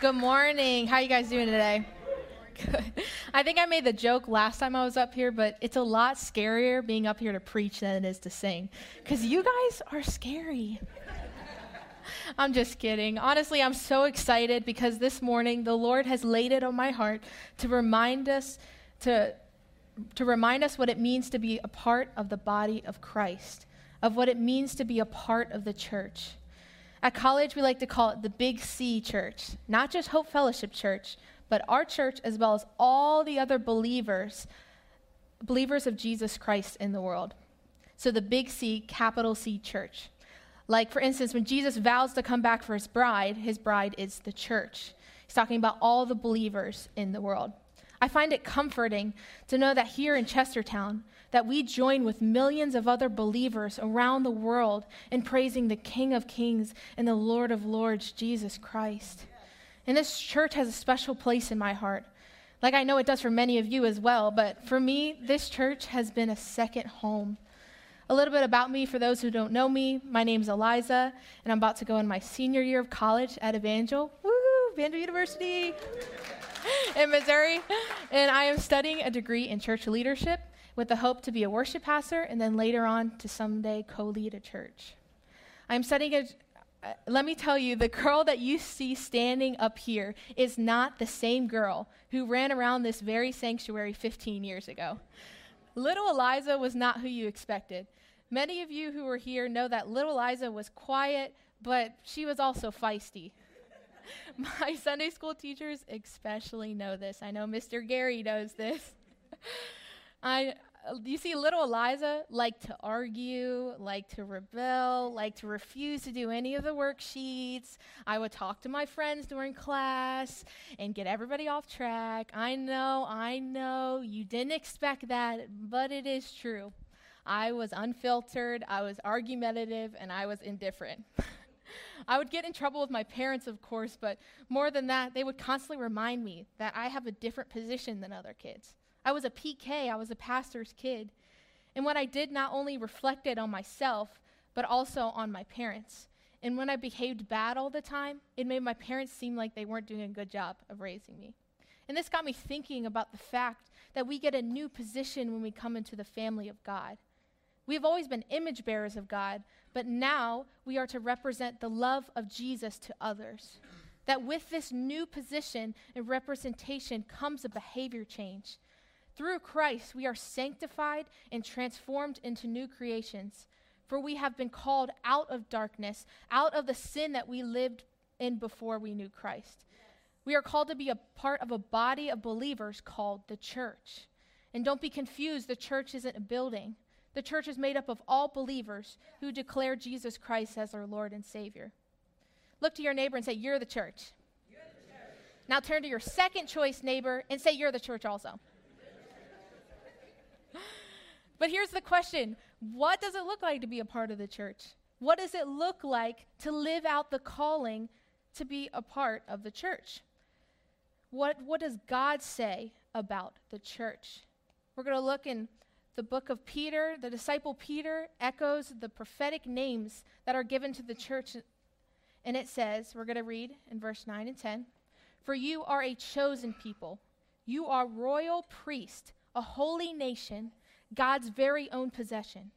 Good morning. How you guys doing today? Good. I think I made the joke last time I was up here, but it's a lot scarier being up here to preach than it is to sing. Because you guys are scary. I'm just kidding. Honestly, I'm so excited because this morning the Lord has laid it on my heart to remind us to to remind us what it means to be a part of the body of Christ, of what it means to be a part of the church. At college, we like to call it the Big C Church, not just Hope Fellowship Church, but our church as well as all the other believers, believers of Jesus Christ in the world. So the Big C, capital C Church. Like, for instance, when Jesus vows to come back for his bride, his bride is the church. He's talking about all the believers in the world. I find it comforting to know that here in Chestertown, that we join with millions of other believers around the world in praising the King of Kings and the Lord of Lords, Jesus Christ. And this church has a special place in my heart. Like I know it does for many of you as well, but for me, this church has been a second home. A little bit about me for those who don't know me. My name's Eliza, and I'm about to go in my senior year of college at Evangel. Woo, Evangel University in Missouri. And I am studying a degree in church leadership with the hope to be a worship pastor and then later on to someday co lead a church. I'm studying a uh, let me tell you, the girl that you see standing up here is not the same girl who ran around this very sanctuary 15 years ago. Little Eliza was not who you expected. Many of you who were here know that little Eliza was quiet, but she was also feisty. My Sunday school teachers especially know this. I know Mr. Gary knows this. I you see little Eliza like to argue, like to rebel, like to refuse to do any of the worksheets. I would talk to my friends during class and get everybody off track. I know, I know, you didn't expect that, but it is true. I was unfiltered, I was argumentative, and I was indifferent. I would get in trouble with my parents, of course, but more than that, they would constantly remind me that I have a different position than other kids. I was a PK, I was a pastor's kid. And what I did not only reflected on myself, but also on my parents. And when I behaved bad all the time, it made my parents seem like they weren't doing a good job of raising me. And this got me thinking about the fact that we get a new position when we come into the family of God. We've always been image bearers of God, but now we are to represent the love of Jesus to others. That with this new position and representation comes a behavior change. Through Christ, we are sanctified and transformed into new creations. For we have been called out of darkness, out of the sin that we lived in before we knew Christ. We are called to be a part of a body of believers called the church. And don't be confused, the church isn't a building. The church is made up of all believers who declare Jesus Christ as our Lord and Savior. Look to your neighbor and say, You're the church. You're the church. Now turn to your second choice neighbor and say, You're the church also. but here's the question What does it look like to be a part of the church? What does it look like to live out the calling to be a part of the church? What, what does God say about the church? We're going to look in the book of Peter, the disciple Peter echoes the prophetic names that are given to the church. And it says, we're going to read in verse 9 and 10 For you are a chosen people, you are royal priest, a holy nation, God's very own possession.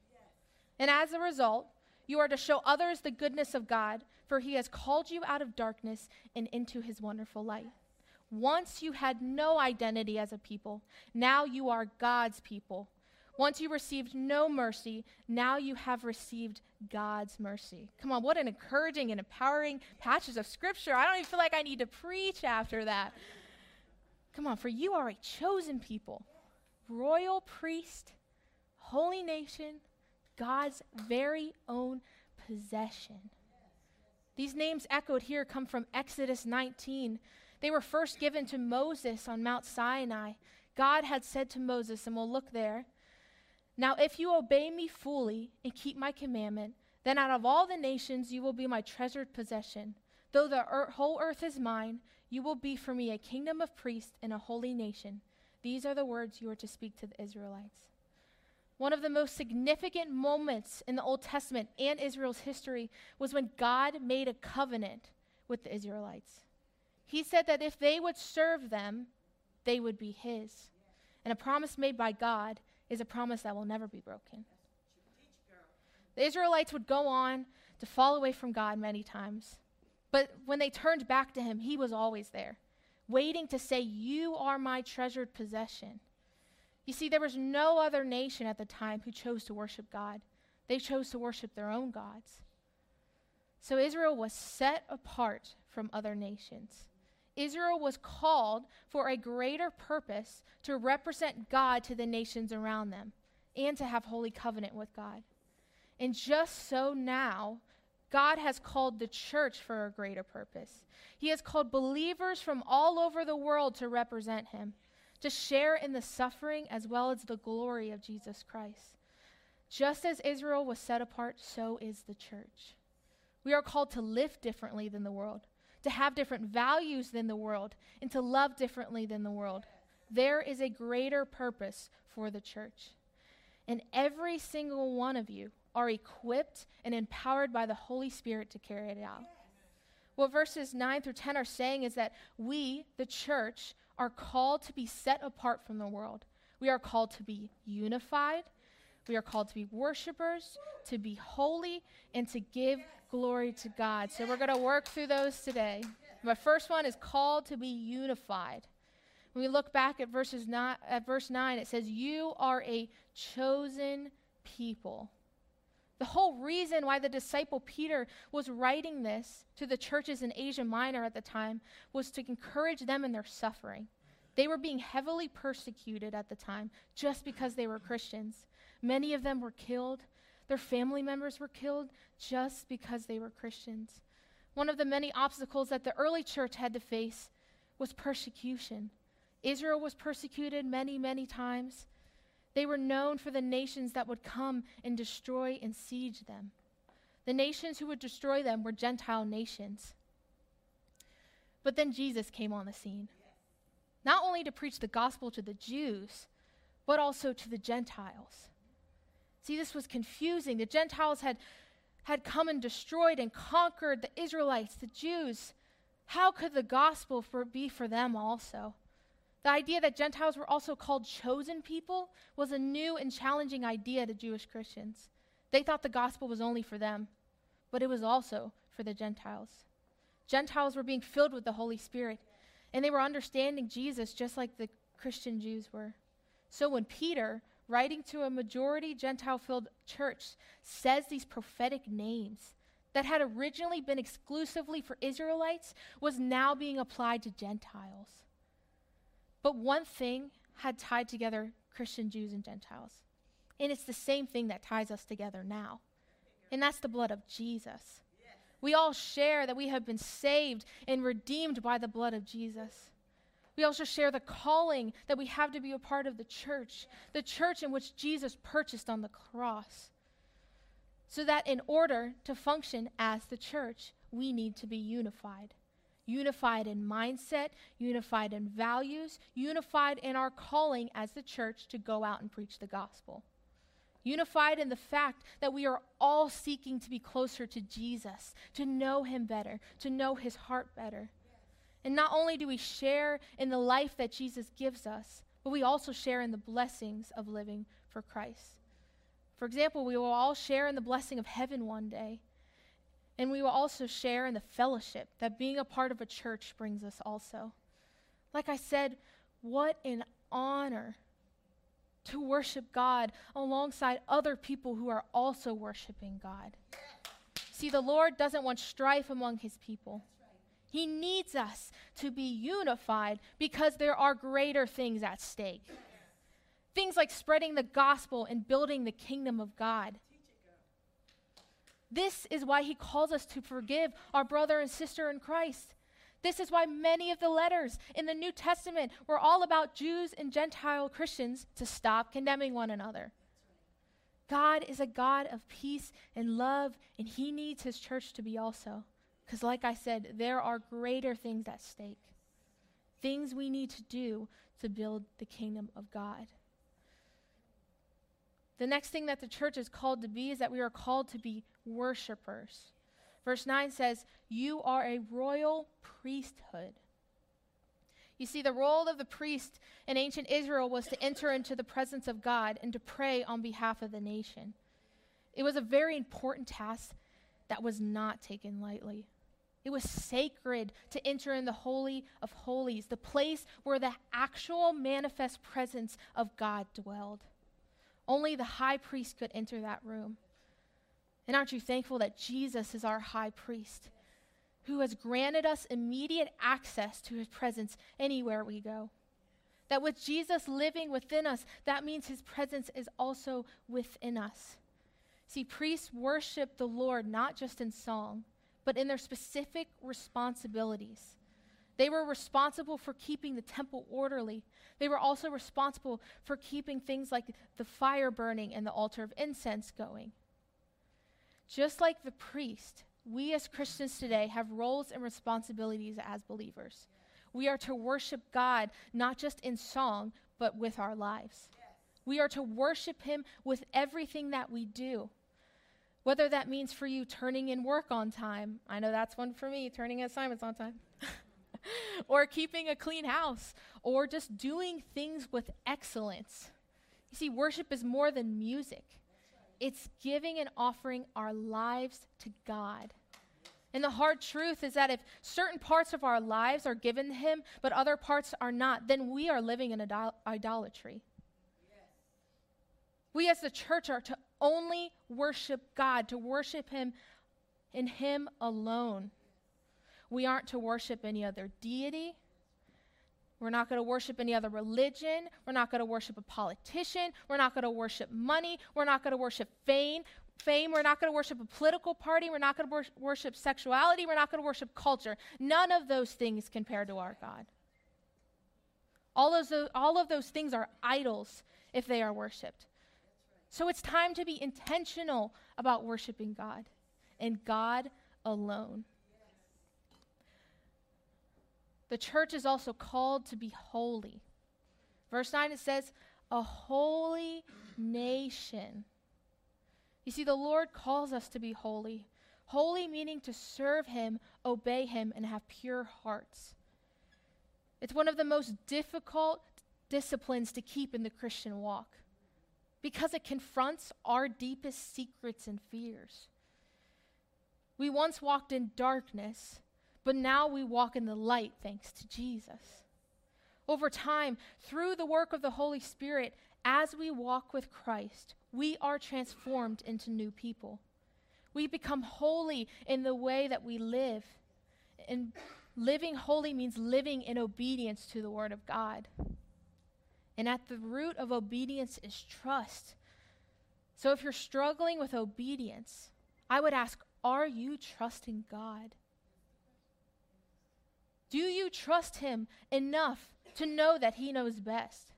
And as a result, you are to show others the goodness of God, for he has called you out of darkness and into his wonderful light. Once you had no identity as a people, now you are God's people. Once you received no mercy, now you have received God's mercy. Come on, what an encouraging and empowering passage of scripture. I don't even feel like I need to preach after that. Come on, for you are a chosen people, royal priest, holy nation, God's very own possession. These names echoed here come from Exodus 19. They were first given to Moses on Mount Sinai. God had said to Moses, and we'll look there, now, if you obey me fully and keep my commandment, then out of all the nations you will be my treasured possession. Though the er- whole earth is mine, you will be for me a kingdom of priests and a holy nation. These are the words you are to speak to the Israelites. One of the most significant moments in the Old Testament and Israel's history was when God made a covenant with the Israelites. He said that if they would serve them, they would be His. And a promise made by God is a promise that will never be broken. The Israelites would go on to fall away from God many times. But when they turned back to Him, He was always there, waiting to say, You are my treasured possession. You see, there was no other nation at the time who chose to worship God, they chose to worship their own gods. So Israel was set apart from other nations. Israel was called for a greater purpose to represent God to the nations around them and to have holy covenant with God. And just so now, God has called the church for a greater purpose. He has called believers from all over the world to represent Him, to share in the suffering as well as the glory of Jesus Christ. Just as Israel was set apart, so is the church. We are called to live differently than the world, to have different values than the world, and to love differently than the world. There is a greater purpose for the church. And every single one of you are equipped and empowered by the Holy Spirit to carry it out. What verses 9 through 10 are saying is that we, the church, are called to be set apart from the world. We are called to be unified. We are called to be worshipers, to be holy, and to give glory to God. So we're going to work through those today. My first one is called to be unified. When we look back at verses not, at verse 9, it says, You are a chosen people. The whole reason why the disciple Peter was writing this to the churches in Asia Minor at the time was to encourage them in their suffering. They were being heavily persecuted at the time just because they were Christians. Many of them were killed. Their family members were killed just because they were Christians. One of the many obstacles that the early church had to face was persecution. Israel was persecuted many, many times. They were known for the nations that would come and destroy and siege them. The nations who would destroy them were Gentile nations. But then Jesus came on the scene, not only to preach the gospel to the Jews, but also to the Gentiles. See, this was confusing. The Gentiles had, had come and destroyed and conquered the Israelites, the Jews. How could the gospel for, be for them also? The idea that Gentiles were also called chosen people was a new and challenging idea to Jewish Christians. They thought the gospel was only for them, but it was also for the Gentiles. Gentiles were being filled with the Holy Spirit, and they were understanding Jesus just like the Christian Jews were. So when Peter writing to a majority Gentile filled church, says these prophetic names that had originally been exclusively for Israelites was now being applied to Gentiles. But one thing had tied together Christian Jews and Gentiles, and it's the same thing that ties us together now, and that's the blood of Jesus. We all share that we have been saved and redeemed by the blood of Jesus. We also share the calling that we have to be a part of the church, the church in which Jesus purchased on the cross. So that in order to function as the church, we need to be unified. Unified in mindset, unified in values, unified in our calling as the church to go out and preach the gospel. Unified in the fact that we are all seeking to be closer to Jesus, to know him better, to know his heart better. And not only do we share in the life that Jesus gives us, but we also share in the blessings of living for Christ. For example, we will all share in the blessing of heaven one day. And we will also share in the fellowship that being a part of a church brings us also. Like I said, what an honor to worship God alongside other people who are also worshiping God. See, the Lord doesn't want strife among his people. He needs us to be unified because there are greater things at stake. Things like spreading the gospel and building the kingdom of God. This is why he calls us to forgive our brother and sister in Christ. This is why many of the letters in the New Testament were all about Jews and Gentile Christians to stop condemning one another. God is a God of peace and love, and he needs his church to be also. Because, like I said, there are greater things at stake. Things we need to do to build the kingdom of God. The next thing that the church is called to be is that we are called to be worshipers. Verse 9 says, You are a royal priesthood. You see, the role of the priest in ancient Israel was to enter into the presence of God and to pray on behalf of the nation. It was a very important task that was not taken lightly. It was sacred to enter in the Holy of Holies, the place where the actual manifest presence of God dwelled. Only the high priest could enter that room. And aren't you thankful that Jesus is our high priest, who has granted us immediate access to his presence anywhere we go? That with Jesus living within us, that means his presence is also within us. See, priests worship the Lord not just in song, but in their specific responsibilities. They were responsible for keeping the temple orderly. They were also responsible for keeping things like the fire burning and the altar of incense going. Just like the priest, we as Christians today have roles and responsibilities as believers. We are to worship God not just in song, but with our lives. We are to worship Him with everything that we do. Whether that means for you turning in work on time, I know that's one for me, turning assignments on time, or keeping a clean house, or just doing things with excellence. You see, worship is more than music, it's giving and offering our lives to God. And the hard truth is that if certain parts of our lives are given to Him, but other parts are not, then we are living in idol- idolatry. We as the church are to only worship God, to worship Him in Him alone. We aren't to worship any other deity. We're not going to worship any other religion. We're not going to worship a politician. We're not going to worship money. We're not going to worship fame. Fame. We're not going to worship a political party. We're not going to wor- worship sexuality. We're not going to worship culture. None of those things compare to our God. All of, those, all of those things are idols if they are worshiped. So it's time to be intentional about worshiping God and God alone. The church is also called to be holy. Verse 9 it says, a holy nation. You see, the Lord calls us to be holy. Holy meaning to serve Him, obey Him, and have pure hearts. It's one of the most difficult disciplines to keep in the Christian walk because it confronts our deepest secrets and fears. We once walked in darkness, but now we walk in the light thanks to Jesus. Over time, through the work of the Holy Spirit, as we walk with Christ, we are transformed into new people. We become holy in the way that we live. And living holy means living in obedience to the Word of God. And at the root of obedience is trust. So if you're struggling with obedience, I would ask Are you trusting God? Do you trust Him enough to know that He knows best?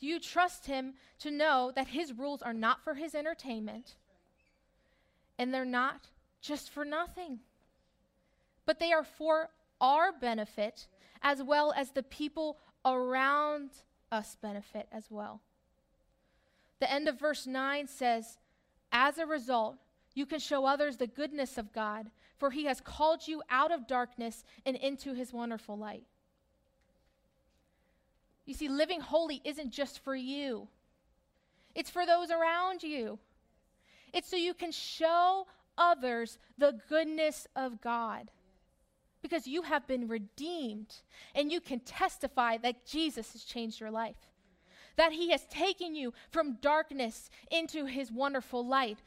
Do you trust Him to know that His rules are not for His entertainment and they're not just for nothing, but they are for our benefit as well as the people around us benefit as well. The end of verse 9 says, As a result, you can show others the goodness of God, for he has called you out of darkness and into his wonderful light. You see, living holy isn't just for you, it's for those around you. It's so you can show others the goodness of God because you have been redeemed and you can testify that Jesus has changed your life. That he has taken you from darkness into his wonderful light.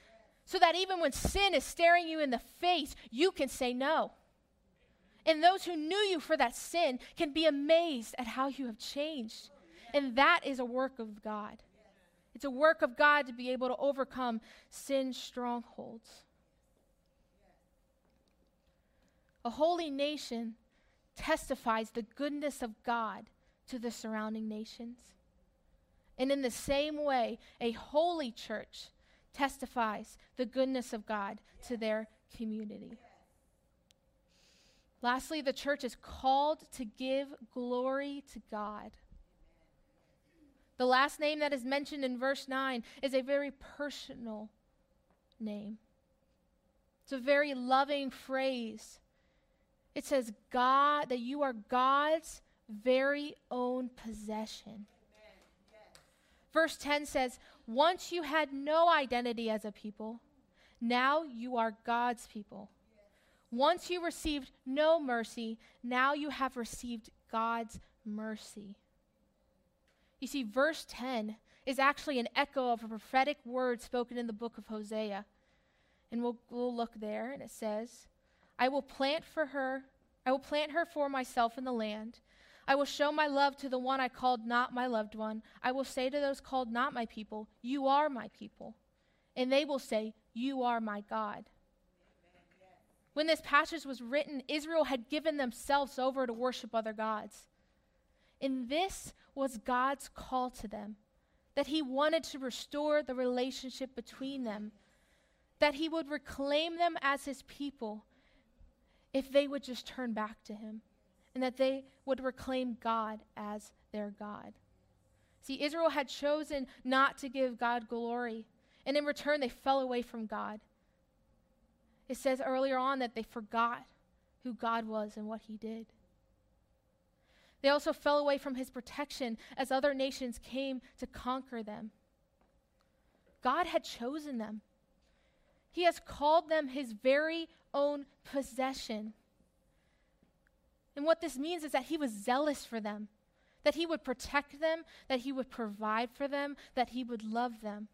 So that even when sin is staring you in the face, you can say no. And those who knew you for that sin can be amazed at how you have changed. And that is a work of God. It's a work of God to be able to overcome sin strongholds. A holy nation testifies the goodness of God to the surrounding nations. And in the same way, a holy church testifies the goodness of God to their community. Lastly, the church is called to give glory to God. The last name that is mentioned in verse 9 is a very personal name. It's a very loving phrase It says, God, that you are God's very own possession. Verse 10 says, Once you had no identity as a people, now you are God's people. Once you received no mercy, now you have received God's mercy. You see, verse 10 is actually an echo of a prophetic word spoken in the book of Hosea. And we'll, we'll look there, and it says, I will plant for her, I will plant her for myself in the land. I will show my love to the one I called not my loved one. I will say to those called not my people, You are my people. And they will say, You are my God. When this passage was written, Israel had given themselves over to worship other gods. And this was God's call to them that He wanted to restore the relationship between them, that He would reclaim them as His people if they would just turn back to Him, and that they would reclaim God as their God. See, Israel had chosen not to give God glory, and in return, they fell away from God. It says earlier on that they forgot who God was and what He did. They also fell away from his protection as other nations came to conquer them. God had chosen them, he has called them his very own possession. And what this means is that he was zealous for them, that he would protect them, that he would provide for them, that he would love them.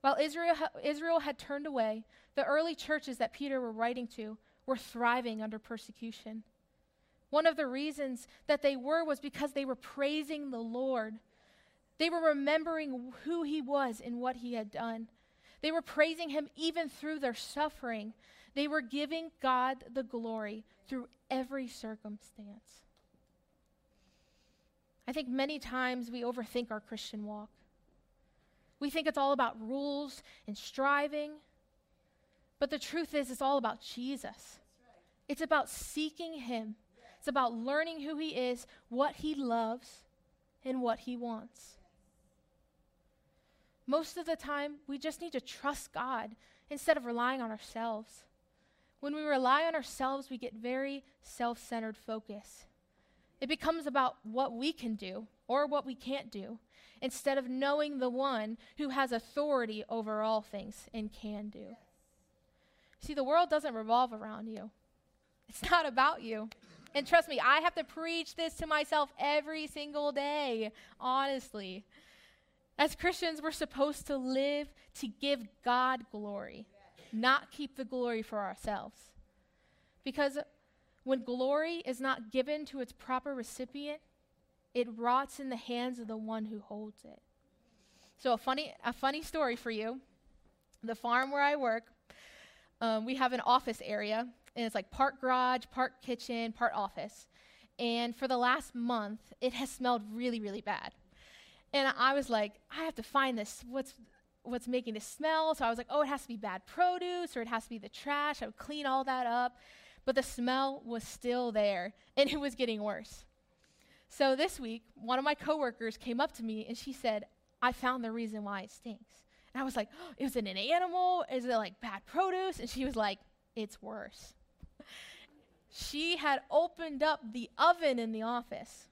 While Israel, Israel had turned away, the early churches that Peter were writing to were thriving under persecution. One of the reasons that they were was because they were praising the Lord. They were remembering who He was and what He had done. They were praising Him even through their suffering. They were giving God the glory through every circumstance. I think many times we overthink our Christian walk. We think it's all about rules and striving. But the truth is, it's all about Jesus. It's about seeking Him it's about learning who He is, what He loves, and what He wants. Most of the time, we just need to trust God instead of relying on ourselves. When we rely on ourselves, we get very self centered focus. It becomes about what we can do or what we can't do instead of knowing the one who has authority over all things and can do. See, the world doesn't revolve around you, it's not about you. And trust me, I have to preach this to myself every single day, honestly. As Christians, we're supposed to live to give God glory, not keep the glory for ourselves. Because when glory is not given to its proper recipient, it rots in the hands of the one who holds it. So, a funny, a funny story for you the farm where I work, um, we have an office area and it's like part garage, part kitchen, part office. And for the last month, it has smelled really, really bad. And I was like, I have to find this. What's what's making this smell? So I was like, oh, it has to be bad produce or it has to be the trash. I would clean all that up. But the smell was still there and it was getting worse. So this week, one of my coworkers came up to me and she said, I found the reason why it stinks. And I was like, oh, is it an animal? Is it like bad produce? And she was like, it's worse she had opened up the oven in the office.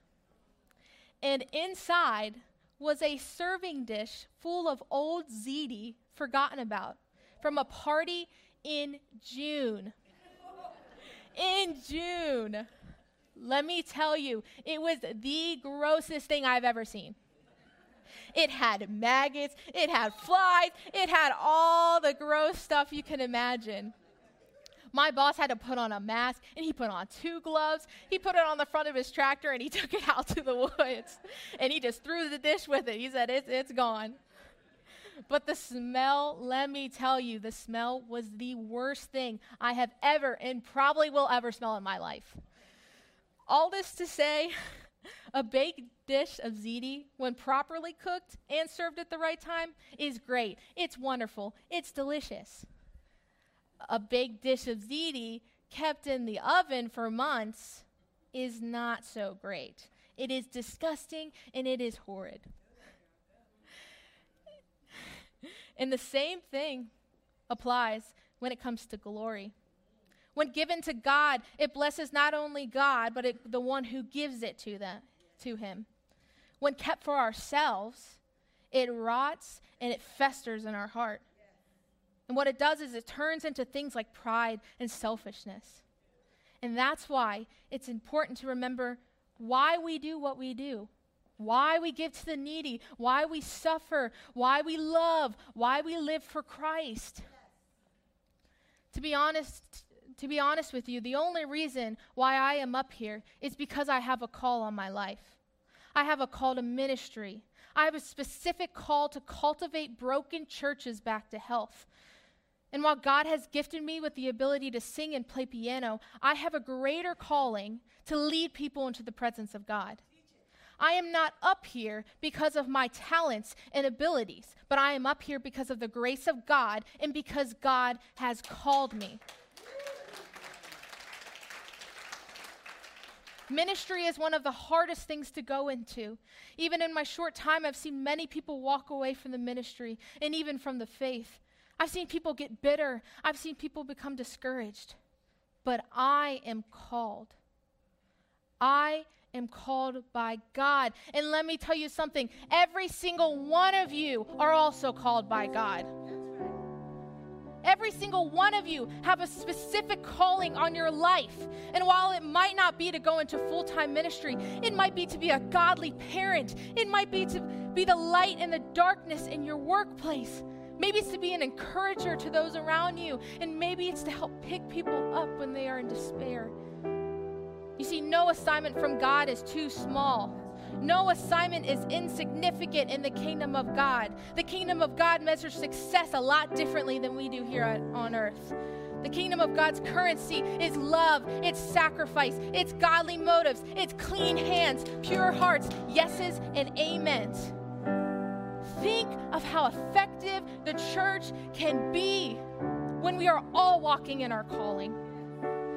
And inside was a serving dish full of old ziti forgotten about from a party in June. in June. Let me tell you, it was the grossest thing I've ever seen. It had maggots, it had flies, it had all the gross stuff you can imagine. My boss had to put on a mask and he put on two gloves. He put it on the front of his tractor and he took it out to the woods and he just threw the dish with it. He said, It's, it's gone. But the smell, let me tell you, the smell was the worst thing I have ever and probably will ever smell in my life. All this to say, a baked dish of ziti, when properly cooked and served at the right time, is great. It's wonderful. It's delicious a big dish of ziti kept in the oven for months is not so great. It is disgusting and it is horrid. and the same thing applies when it comes to glory. When given to God, it blesses not only God, but it, the one who gives it to them, to him. When kept for ourselves, it rots and it festers in our heart. And what it does is it turns into things like pride and selfishness. And that's why it's important to remember why we do what we do, why we give to the needy, why we suffer, why we love, why we live for Christ. To be honest, to be honest with you, the only reason why I am up here is because I have a call on my life. I have a call to ministry. I have a specific call to cultivate broken churches back to health. And while God has gifted me with the ability to sing and play piano, I have a greater calling to lead people into the presence of God. I am not up here because of my talents and abilities, but I am up here because of the grace of God and because God has called me. Ministry is one of the hardest things to go into. Even in my short time, I've seen many people walk away from the ministry and even from the faith. I've seen people get bitter, I've seen people become discouraged. But I am called. I am called by God. And let me tell you something every single one of you are also called by God. Every single one of you have a specific calling on your life. And while it might not be to go into full time ministry, it might be to be a godly parent, it might be to be the light in the darkness in your workplace. Maybe it's to be an encourager to those around you, and maybe it's to help pick people up when they are in despair. You see, no assignment from God is too small. No assignment is insignificant in the kingdom of God. The kingdom of God measures success a lot differently than we do here on earth. The kingdom of God's currency is love, it's sacrifice, it's godly motives, it's clean hands, pure hearts, yeses and amens. Think of how effective the church can be when we are all walking in our calling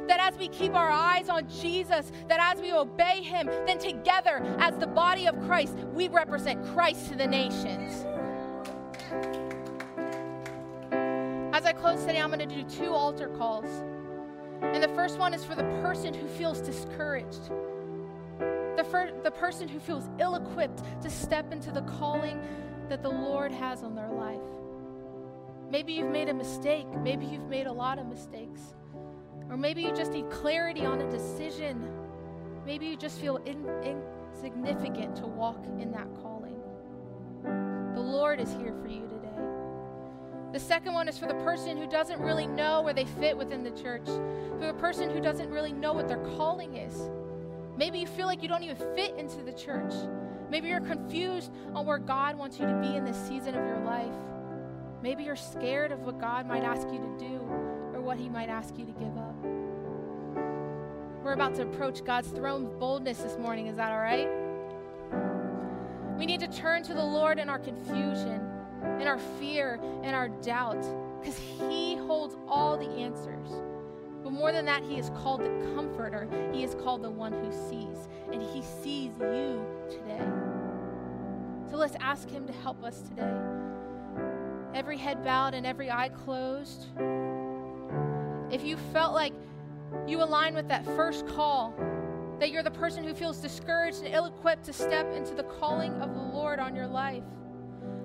that as we keep our eyes on Jesus, that as we obey him, then together as the body of Christ, we represent Christ to the nations. As I close today, I'm going to do two altar calls. And the first one is for the person who feels discouraged. The, fir- the person who feels ill equipped to step into the calling that the Lord has on their life. Maybe you've made a mistake. Maybe you've made a lot of mistakes. Or maybe you just need clarity on a decision. Maybe you just feel in, insignificant to walk in that calling. The Lord is here for you today. The second one is for the person who doesn't really know where they fit within the church, for the person who doesn't really know what their calling is. Maybe you feel like you don't even fit into the church. Maybe you're confused on where God wants you to be in this season of your life. Maybe you're scared of what God might ask you to do or what He might ask you to give up. We're about to approach God's throne with boldness this morning. Is that all right? We need to turn to the Lord in our confusion, in our fear, in our doubt, because He holds all the answers. But more than that, He is called the comforter. He is called the one who sees, and He sees you today. So let's ask Him to help us today. Every head bowed and every eye closed. If you felt like you align with that first call, that you're the person who feels discouraged and ill equipped to step into the calling of the Lord on your life,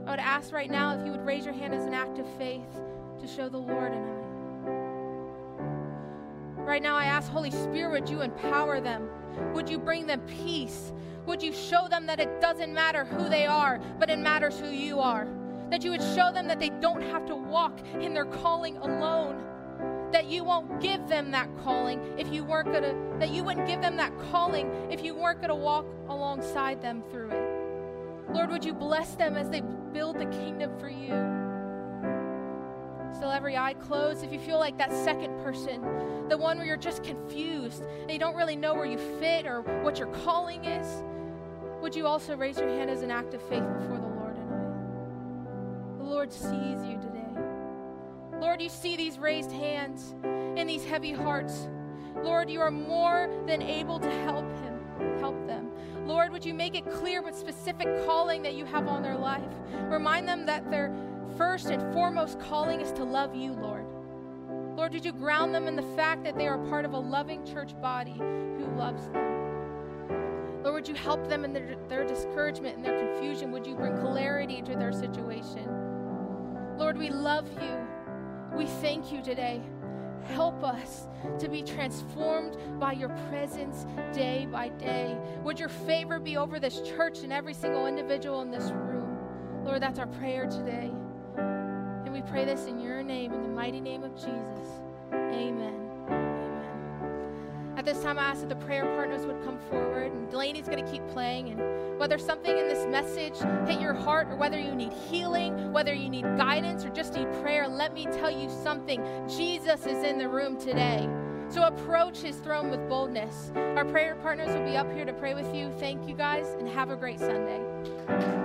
I would ask right now if you would raise your hand as an act of faith to show the Lord and I. Right now, I ask, Holy Spirit, would you empower them? Would you bring them peace? Would you show them that it doesn't matter who they are, but it matters who you are? That you would show them that they don't have to walk in their calling alone that you won't give them that calling if you weren't to, that you wouldn't give them that calling if you weren't to walk alongside them through it. Lord, would you bless them as they build the kingdom for you? Still, every eye closed. If you feel like that second person, the one where you're just confused and you don't really know where you fit or what your calling is, would you also raise your hand as an act of faith before the Lord and I? The Lord sees you today. Lord, you see these raised hands and these heavy hearts. Lord, you are more than able to help him, help them. Lord, would you make it clear what specific calling that you have on their life? Remind them that their first and foremost calling is to love you, Lord. Lord, would you ground them in the fact that they are part of a loving church body who loves them? Lord, would you help them in their, their discouragement and their confusion? Would you bring clarity to their situation? Lord, we love you. We thank you today. Help us to be transformed by your presence day by day. Would your favor be over this church and every single individual in this room? Lord, that's our prayer today. Pray this in your name, in the mighty name of Jesus. Amen. At this time, I ask that the prayer partners would come forward, and Delaney's going to keep playing. And whether something in this message hit your heart, or whether you need healing, whether you need guidance, or just need prayer, let me tell you something. Jesus is in the room today. So approach his throne with boldness. Our prayer partners will be up here to pray with you. Thank you guys, and have a great Sunday.